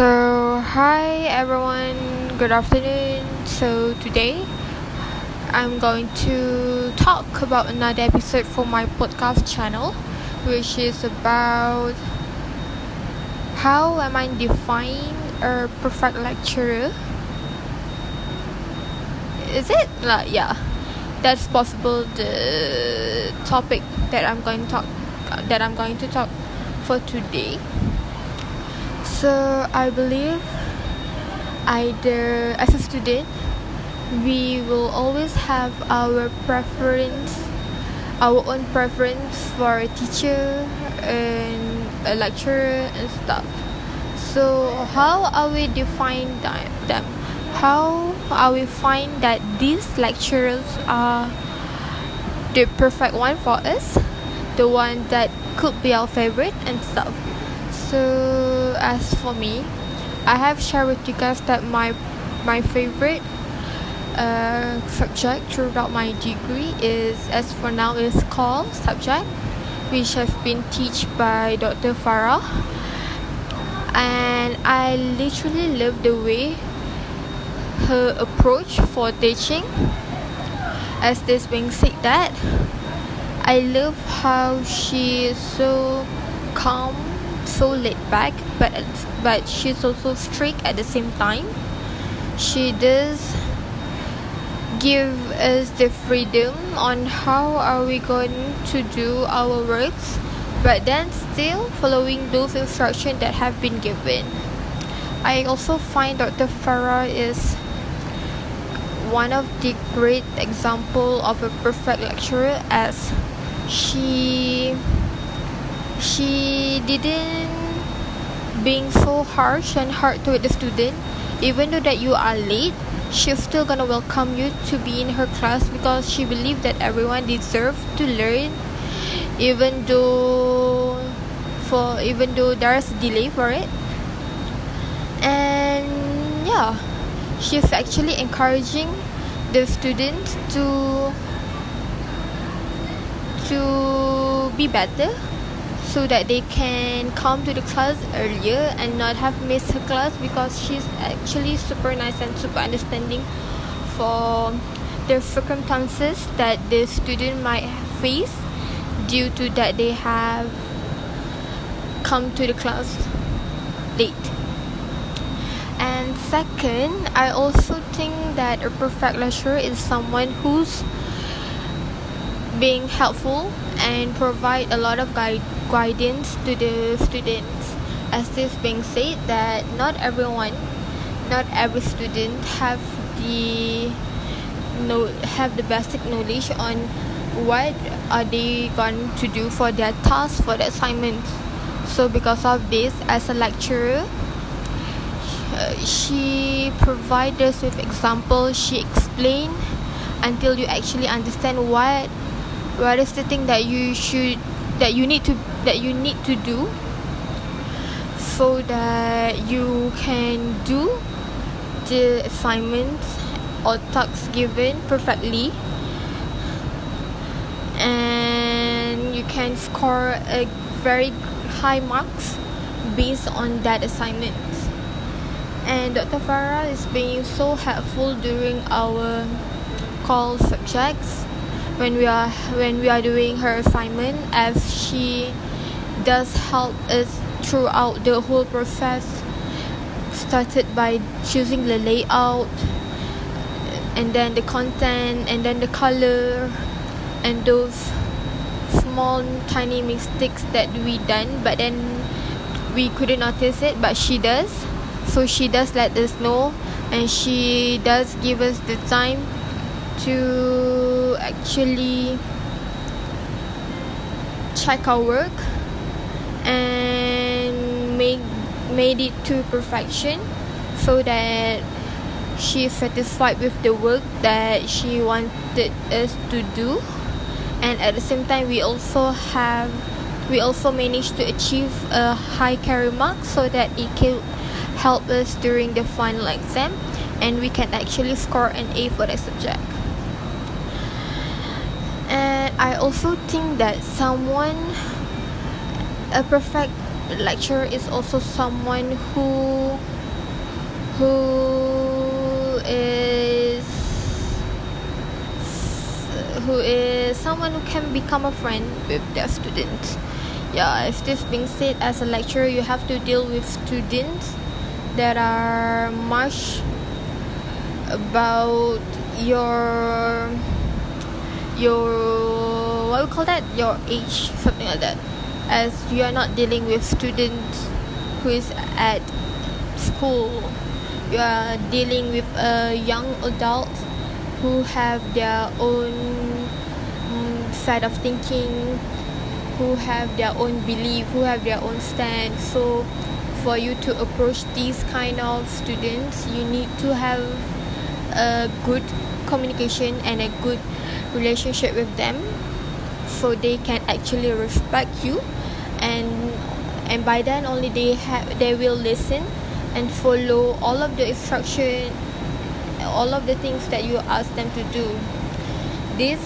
So, hi everyone, good afternoon. So, today I'm going to talk about another episode for my podcast channel, which is about how am I defining a perfect lecturer. Is it? Like, yeah, that's possible. The topic that I'm going to talk that I'm going to talk for today. So I believe either as a student we will always have our preference our own preference for a teacher and a lecturer and stuff. So how are we define them? How are we find that these lecturers are the perfect one for us? The one that could be our favorite and stuff. So as for me, I have shared with you guys that my my favorite uh, subject throughout my degree is as for now is called subject which has been taught by Dr. Farah and I literally love the way her approach for teaching as this being said that I love how she is so calm so laid back but but she's also strict at the same time. She does give us the freedom on how are we going to do our works but then still following those instructions that have been given. I also find dr farah is one of the great example of a perfect lecturer as she she didn't being so harsh and hard to the student. Even though that you are late she's still gonna welcome you to be in her class because she believes that everyone deserves to learn. Even though for even though there's a delay for it. And yeah. She's actually encouraging the students to to be better so that they can come to the class earlier and not have missed her class because she's actually super nice and super understanding for the circumstances that the student might face due to that they have come to the class late. And second i also think that a perfect lecturer is someone who's being helpful and provide a lot of guide, guidance to the students. As this being said that not everyone not every student have the know have the basic knowledge on what are they going to do for their task for the assignments. So because of this as a lecturer she provide us with example she explain until you actually understand what what is the thing that you should that you need to that you need to do so that you can do the assignments or tasks given perfectly and you can score a very high marks based on that assignment and Dr. Farah is being so helpful during our call subjects when we are when we are doing her assignment as she does help us throughout the whole process started by choosing the layout and then the content and then the color and those small tiny mistakes that we done but then we couldn't notice it but she does. So she does let us know and she does give us the time to actually check our work and make made it to perfection so that she's satisfied with the work that she wanted us to do. And at the same time we also have we also managed to achieve a high carry mark so that it can help us during the final exam and we can actually score an A for the subject I also think that someone a perfect lecturer is also someone who who is who is someone who can become a friend with their students. Yeah if this being said as a lecturer you have to deal with students that are much about your your what we call that your age something like that as you are not dealing with students who is at school. You are dealing with a young adult who have their own um, side of thinking who have their own belief who have their own stand. So for you to approach these kind of students you need to have a good communication and a good relationship with them so they can actually respect you. And and by then only they have they will listen and follow all of the instruction all of the things that you ask them to do. This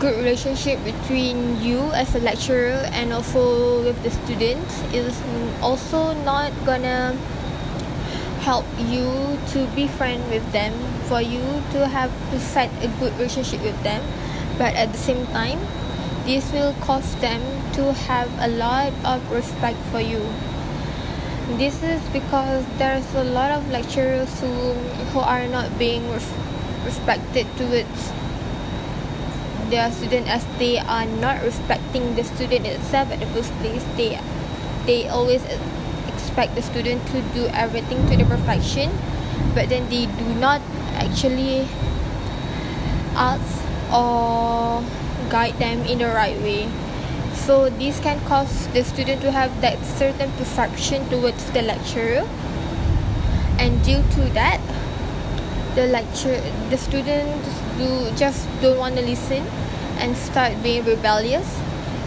good relationship between you as a lecturer and also with the students is also not gonna help you to be friend with them for you to have to set a good relationship with them but at the same time this will cause them to have a lot of respect for you. This is because there's a lot of lecturers who who are not being res- respected towards their student as they are not respecting the student itself at the first place. They they always expect the student to do everything to the perfection but then they do not actually ask or guide them in the right way. So this can cause the student to have that certain perception towards the lecturer. And due to that the lecture the students do just don't want to listen and start being rebellious.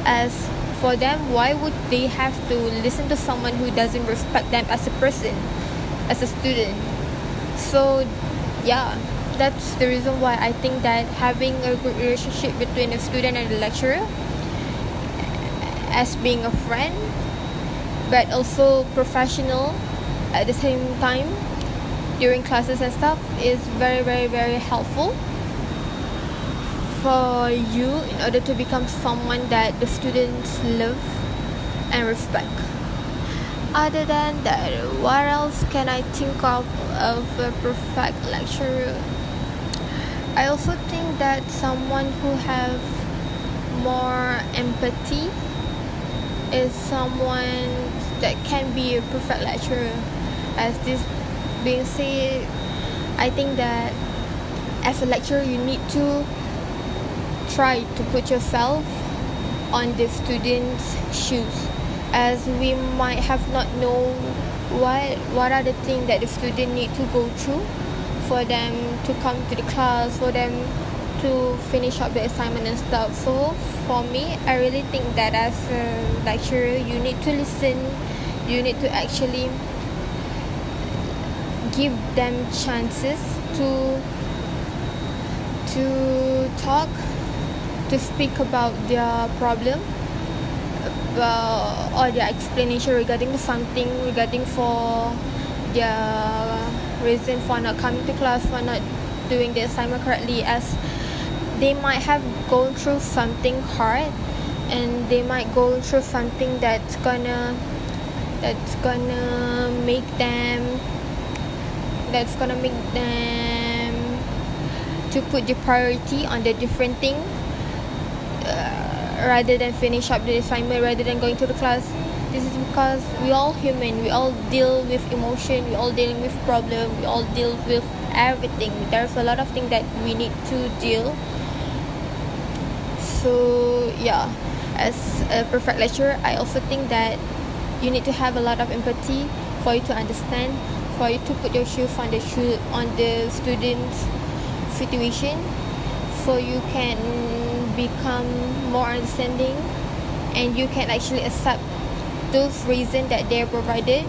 As for them why would they have to listen to someone who doesn't respect them as a person as a student? So yeah that's the reason why i think that having a good relationship between a student and a lecturer as being a friend but also professional at the same time during classes and stuff is very very very helpful for you in order to become someone that the students love and respect. Other than that, what else can I think of of a perfect lecturer? I also think that someone who have more empathy is someone that can be a perfect lecturer. As this being said, I think that as a lecturer you need to try to put yourself on the student's shoes as we might have not know what what are the things that the student need to go through for them to come to the class for them to finish up the assignment and stuff. So for me i really think that as a lecturer you need to listen. You need to actually give them chances to to talk to speak about their problem about or their explanation regarding something regarding for their reason for not coming to class for not doing the assignment correctly as they might have gone through something hard and they might go through something that's gonna that's gonna make them that's gonna make them to put the priority on the different thing uh, rather than finish up the assignment rather than going to the class this is because we all human we all deal with emotion we all dealing with problem we all deal with everything. There's a lot of things that we need to deal. So yeah as a perfect lecturer i also think that you need to have a lot of empathy for you to understand for you to put your shoes on the shoe on the student's situation so you can become more understanding and you can actually accept those reasons that they're provided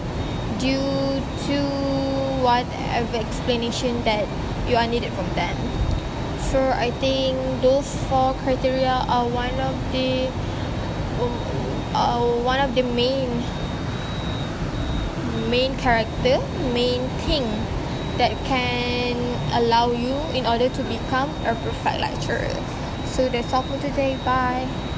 due to whatever explanation that you are needed from them. So i think those four criteria are one of the uh, one of the main main character main thing that can allow you in order to become a perfect lecturer. So that's all for today. Bye